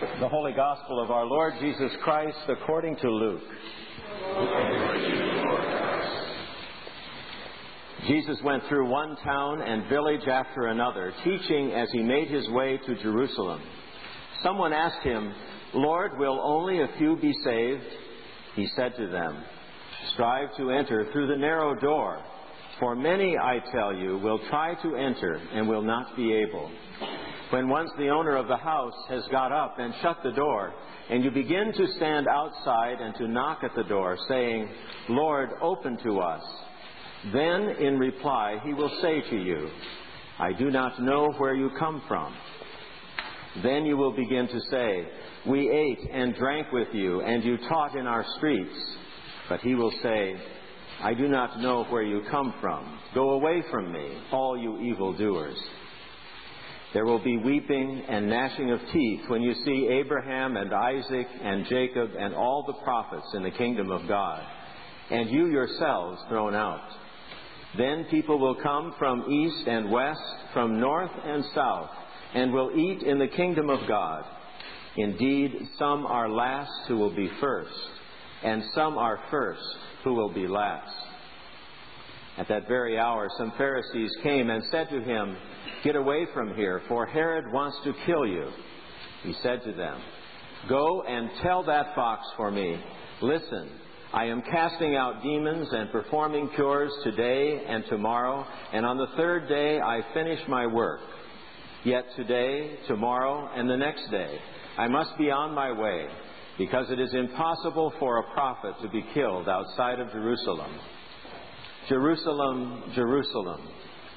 The Holy Gospel of our Lord Jesus Christ according to Luke. Jesus went through one town and village after another, teaching as he made his way to Jerusalem. Someone asked him, Lord, will only a few be saved? He said to them, Strive to enter through the narrow door, for many, I tell you, will try to enter and will not be able. When once the owner of the house has got up and shut the door, and you begin to stand outside and to knock at the door, saying, Lord, open to us, then in reply he will say to you, I do not know where you come from. Then you will begin to say, We ate and drank with you, and you taught in our streets. But he will say, I do not know where you come from. Go away from me, all you evildoers. There will be weeping and gnashing of teeth when you see Abraham and Isaac and Jacob and all the prophets in the kingdom of God, and you yourselves thrown out. Then people will come from east and west, from north and south, and will eat in the kingdom of God. Indeed, some are last who will be first, and some are first who will be last. At that very hour, some Pharisees came and said to him, Get away from here, for Herod wants to kill you. He said to them, Go and tell that fox for me, Listen, I am casting out demons and performing cures today and tomorrow, and on the third day I finish my work. Yet today, tomorrow, and the next day, I must be on my way, because it is impossible for a prophet to be killed outside of Jerusalem. Jerusalem, Jerusalem,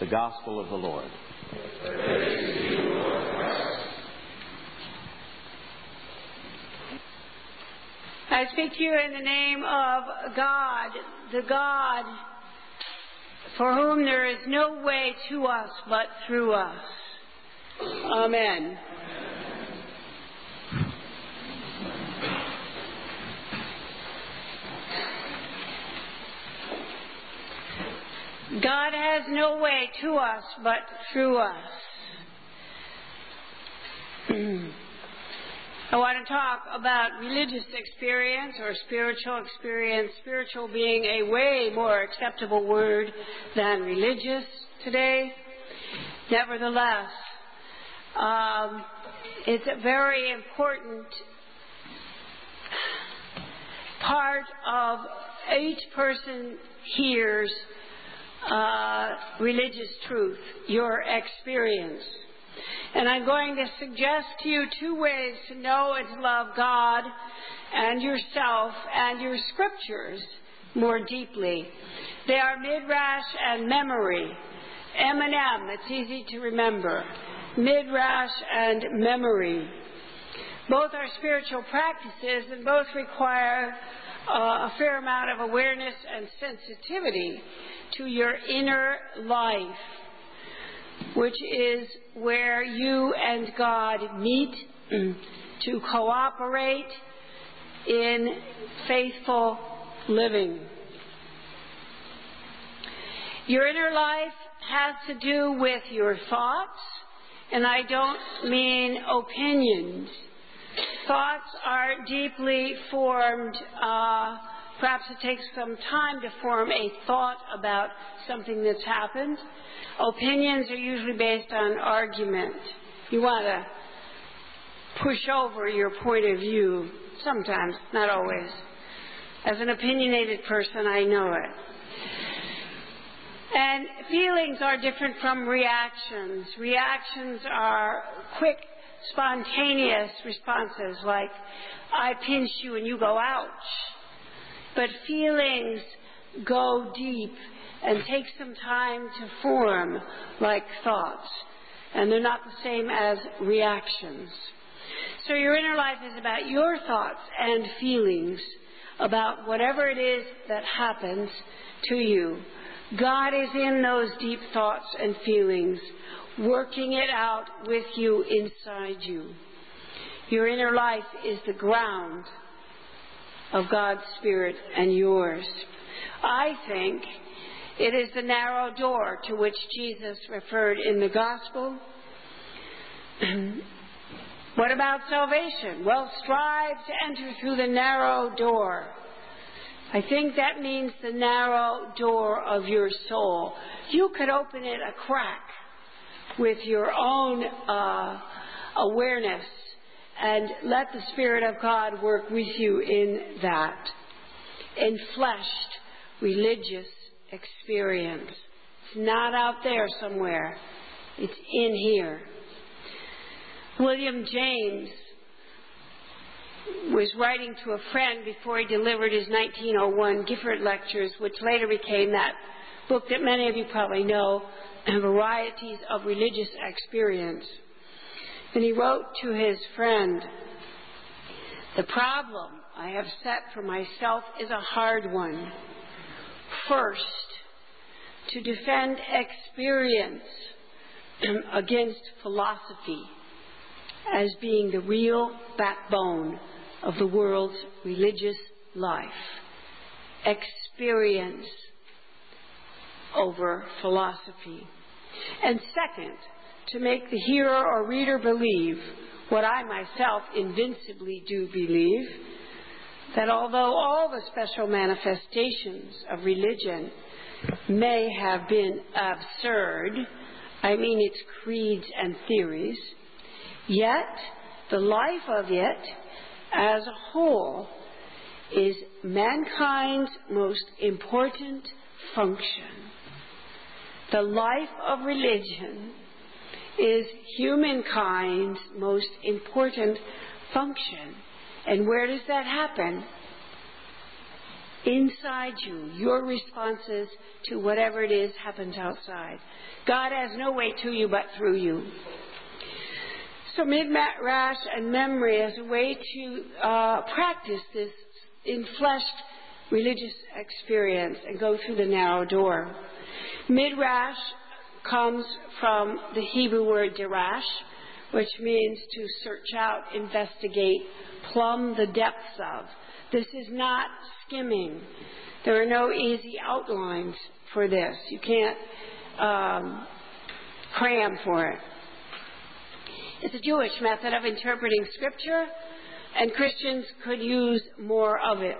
The Gospel of the Lord. I speak to you in the name of God, the God for whom there is no way to us but through us. Amen. God has no way to us but through us. I want to talk about religious experience or spiritual experience, spiritual being a way more acceptable word than religious today. Nevertheless, um, it's a very important part of each person hears uh, religious truth, your experience. And I'm going to suggest to you two ways to know and love God and yourself and your scriptures more deeply. They are midrash and memory. M&M, it's easy to remember. Midrash and memory. Both are spiritual practices and both require uh, a fair amount of awareness and sensitivity to your inner life, which is where you and God meet to cooperate in faithful living. Your inner life has to do with your thoughts, and I don't mean opinions. Thoughts are deeply formed. Uh, perhaps it takes some time to form a thought about something that's happened. Opinions are usually based on argument. You want to push over your point of view sometimes, not always. As an opinionated person, I know it. And feelings are different from reactions. Reactions are quick, spontaneous responses like, I pinch you and you go, ouch. But feelings go deep and take some time to form like thoughts. And they're not the same as reactions. So your inner life is about your thoughts and feelings about whatever it is that happens to you. God is in those deep thoughts and feelings, working it out with you inside you. Your inner life is the ground of God's Spirit and yours. I think it is the narrow door to which Jesus referred in the Gospel. what about salvation? Well, strive to enter through the narrow door. I think that means the narrow door of your soul. You could open it a crack with your own uh, awareness and let the Spirit of God work with you in that. Enfleshed religious experience. It's not out there somewhere. It's in here. William James was writing to a friend before he delivered his 1901 Gifford Lectures, which later became that book that many of you probably know, Varieties of Religious Experience. And he wrote to his friend, The problem I have set for myself is a hard one. First, to defend experience against philosophy as being the real backbone of the world's religious life. Experience over philosophy. And second, to make the hearer or reader believe what I myself invincibly do believe that although all the special manifestations of religion may have been absurd, I mean its creeds and theories, yet the life of it as a whole is mankind's most important function. The life of religion is humankind's most important function. And where does that happen? Inside you. Your responses to whatever it is happens outside. God has no way to you but through you. So midrash and memory as a way to uh, practice this enfleshed religious experience and go through the narrow door. Midrash comes from the Hebrew word darash, which means to search out, investigate, plumb the depths of. This is not skimming. There are no easy outlines for this. You can't um, cram for it. It's a Jewish method of interpreting Scripture, and Christians could use more of it.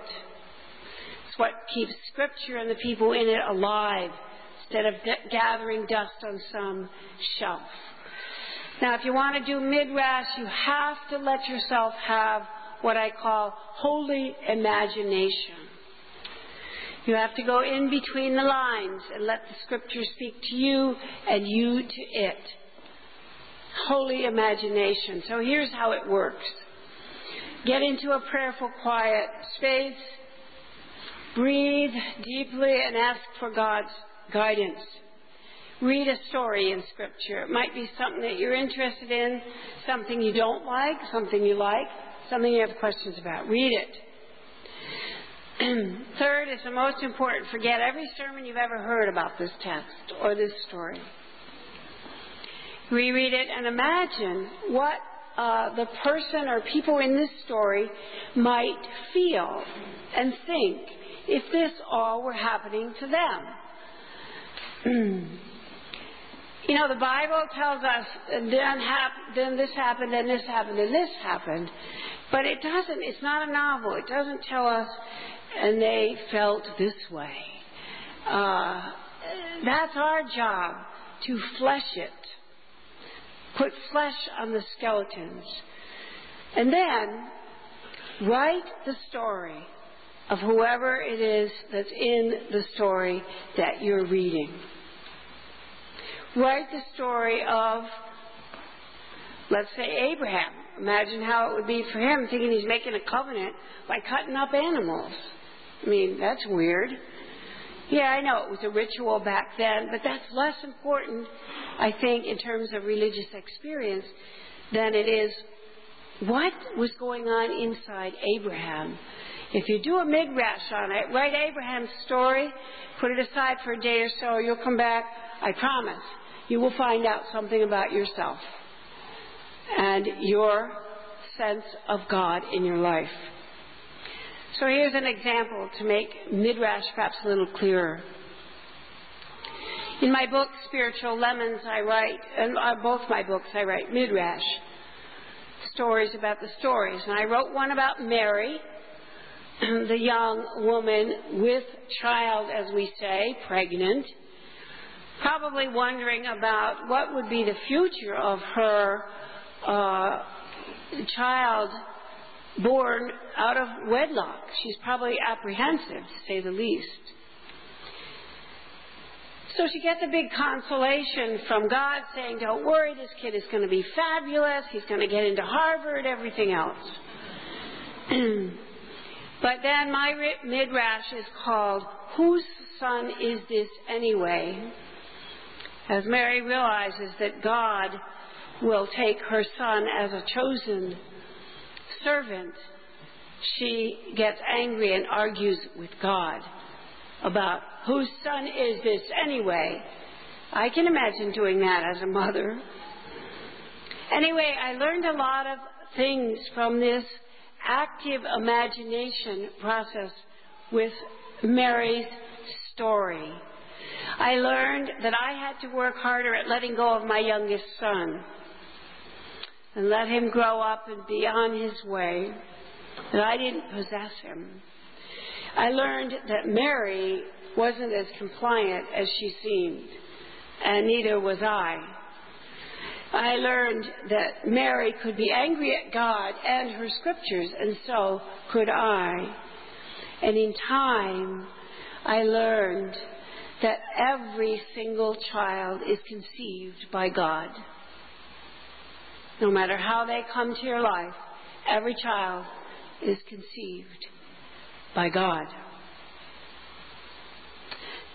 It's what keeps Scripture and the people in it alive instead of gathering dust on some shelf. Now, if you want to do midrash, you have to let yourself have what I call holy imagination. You have to go in between the lines and let the scripture speak to you and you to it. Holy imagination. So here's how it works. Get into a prayerful, quiet space. Breathe deeply and ask for God's guidance. Read a story in Scripture. It might be something that you're interested in, something you don't like, something you like, something you have questions about. Read it. Third is the most important. Forget every sermon you've ever heard about this text or this story. Reread it and imagine what uh, the person or people in this story might feel and think if this all were happening to them. you know, the Bible tells us then, hap- then this happened, then this happened, then this happened. But it doesn't, it's not a novel. It doesn't tell us, and they felt this way. Uh, that's our job, to flesh it. Put flesh on the skeletons. And then write the story of whoever it is that's in the story that you're reading. Write the story of, let's say, Abraham. Imagine how it would be for him thinking he's making a covenant by cutting up animals. I mean, that's weird. Yeah, I know it was a ritual back then, but that's less important, I think, in terms of religious experience than it is what was going on inside Abraham. If you do a midrash on it, write Abraham's story, put it aside for a day or so, you'll come back, I promise, you will find out something about yourself and your sense of God in your life. So here's an example to make midrash perhaps a little clearer. In my book, Spiritual Lemons, I write, and uh, both my books, I write midrash stories about the stories. And I wrote one about Mary, the young woman with child, as we say, pregnant, probably wondering about what would be the future of her uh, child born out of wedlock. She's probably apprehensive, to say the least. So she gets a big consolation from God saying, Don't worry, this kid is going to be fabulous. He's going to get into Harvard, everything else. but then my midrash is called, Whose son is this anyway? As Mary realizes that God will take her son as a chosen servant, she gets angry and argues with God about whose son is this anyway. I can imagine doing that as a mother. Anyway, I learned a lot of things from this active imagination process with Mary's story. I learned that I had to work harder at letting go of my youngest son and let him grow up and be on his way, that I didn't possess him. I learned that Mary wasn't as compliant as she seemed, and neither was I. I learned that Mary could be angry at God and her scriptures, and so could I. And in time, I learned that every single child is conceived by God. No matter how they come to your life, every child is conceived by God.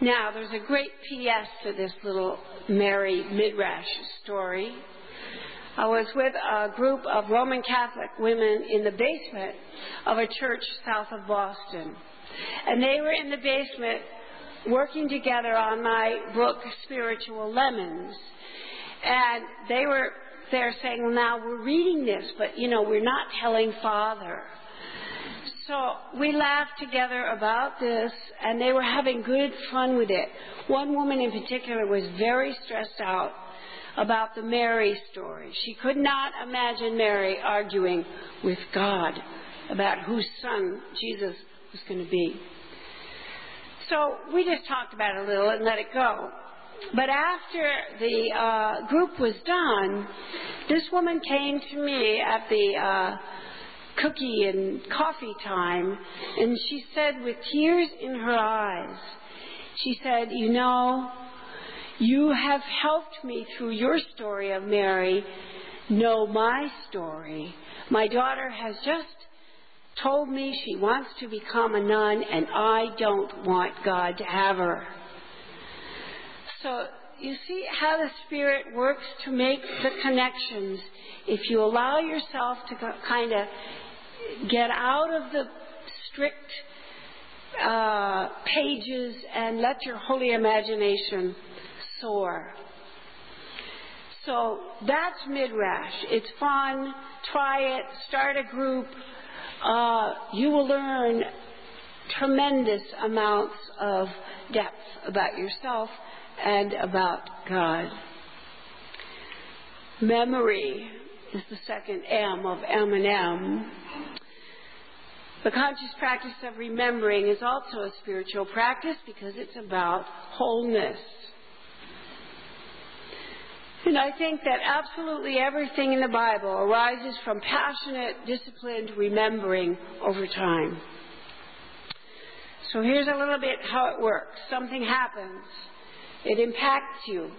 Now, there's a great P.S. to this little Mary Midrash story. I was with a group of Roman Catholic women in the basement of a church south of Boston. And they were in the basement working together on my book, Spiritual Lemons. And they were there saying, well, now we're reading this, but, you know, we're not telling Father. So we laughed together about this, and they were having good fun with it. One woman in particular was very stressed out about the Mary story. She could not imagine Mary arguing with God about whose son Jesus was going to be. So we just talked about it a little and let it go. But after the uh, group was done, this woman came to me at the uh, cookie and coffee time, and she said, with tears in her eyes, she said, You know, you have helped me through your story of Mary know my story. My daughter has just told me she wants to become a nun, and I don't want God to have her. So you see how the Spirit works to make the connections. If you allow yourself to kind of get out of the strict uh, pages and let your holy imagination soar. So that's Midrash. It's fun. Try it. Start a group. Uh, you will learn tremendous amounts of depth about yourself and about God. Memory is the second M of M&M. The conscious practice of remembering is also a spiritual practice because it's about wholeness. And I think that absolutely everything in the Bible arises from passionate, disciplined remembering over time. So here's a little bit how it works. Something happens. It impacts you.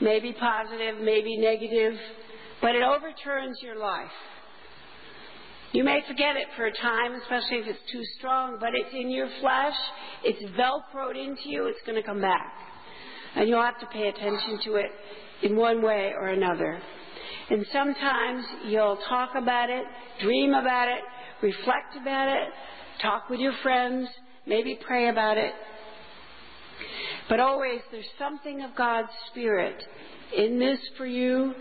Maybe positive, maybe negative, but it overturns your life. You may forget it for a time, especially if it's too strong, but it's in your flesh, it's velcroed into you, it's going to come back. And you'll have to pay attention to it in one way or another. And sometimes you'll talk about it, dream about it, reflect about it, talk with your friends, maybe pray about it. But always there's something of God's Spirit in this for you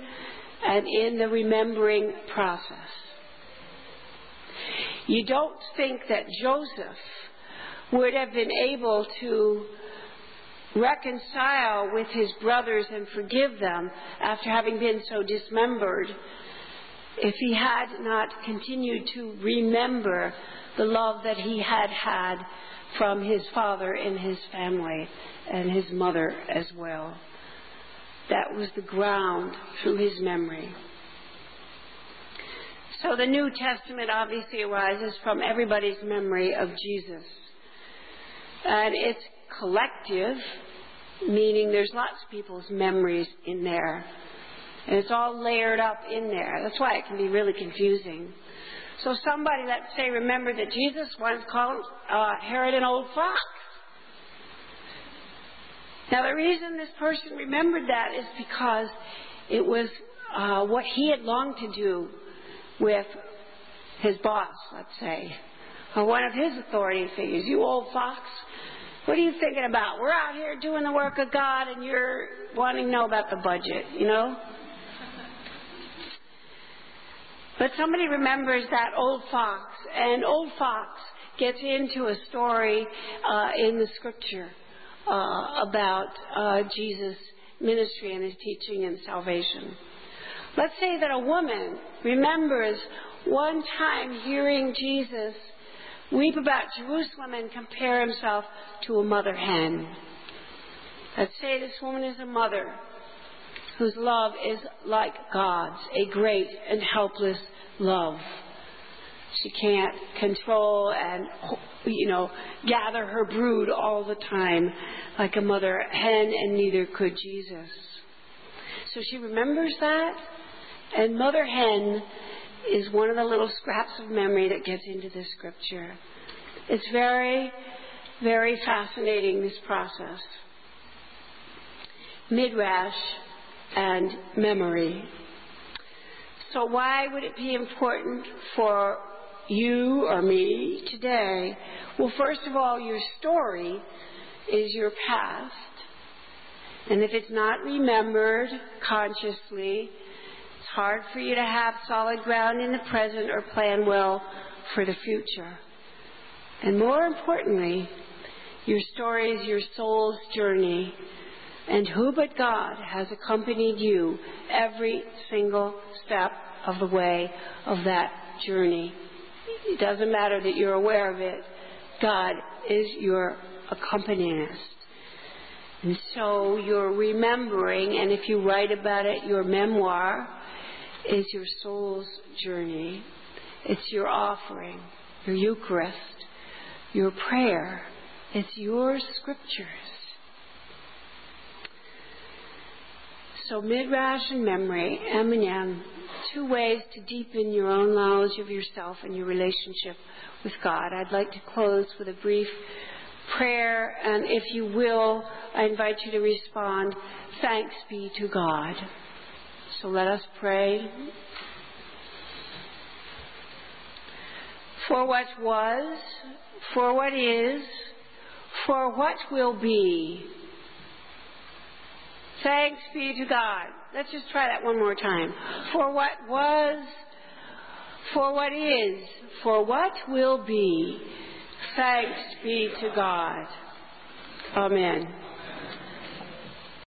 and in the remembering process. You don't think that Joseph would have been able to reconcile with his brothers and forgive them after having been so dismembered if he had not continued to remember the love that he had had from his father and his family and his mother as well. That was the ground through his memory. So the New Testament obviously arises from everybody's memory of Jesus. And it's collective, meaning there's lots of people's memories in there. And it's all layered up in there. That's why it can be really confusing. So somebody, let's say, remembered that Jesus once called uh, Herod an old fox. Now, the reason this person remembered that is because it was uh, what he had longed to do with his boss, let's say, or one of his authority figures. You old fox, what are you thinking about? We're out here doing the work of God and you're wanting to know about the budget, you know? But somebody remembers that old fox, and old fox gets into a story uh, in the scripture uh, about uh, Jesus' ministry and his teaching and salvation. Let's say that a woman remembers one time hearing Jesus weep about Jerusalem and compare himself to a mother hen. Let's say this woman is a mother whose love is like God's, a great and helpless love. She can't control and, you know, gather her brood all the time like a mother hen, and neither could Jesus. So she remembers that, and mother hen is one of the little scraps of memory that gets into this scripture. It's very, very fascinating, this process. Midrash and memory. So, why would it be important for you or me today? Well, first of all, your story is your past. And if it's not remembered consciously, it's hard for you to have solid ground in the present or plan well for the future. And more importantly, your story is your soul's journey. And who but God has accompanied you every single step of the way of that journey? It doesn't matter that you're aware of it. God is your accompanist. And so you're remembering, and if you write about it, your memoir is your soul's journey. It's your offering, your Eucharist, your prayer. It's your scriptures. So Midrash and memory, M&M, two ways to deepen your own knowledge of yourself and your relationship with God. I'd like to close with a brief prayer, and if you will, I invite you to respond, Thanks be to God. So let us pray. For what was, for what is, for what will be. Thanks be to God. Let's just try that one more time. For what was, for what is, for what will be. Thanks be to God. Amen.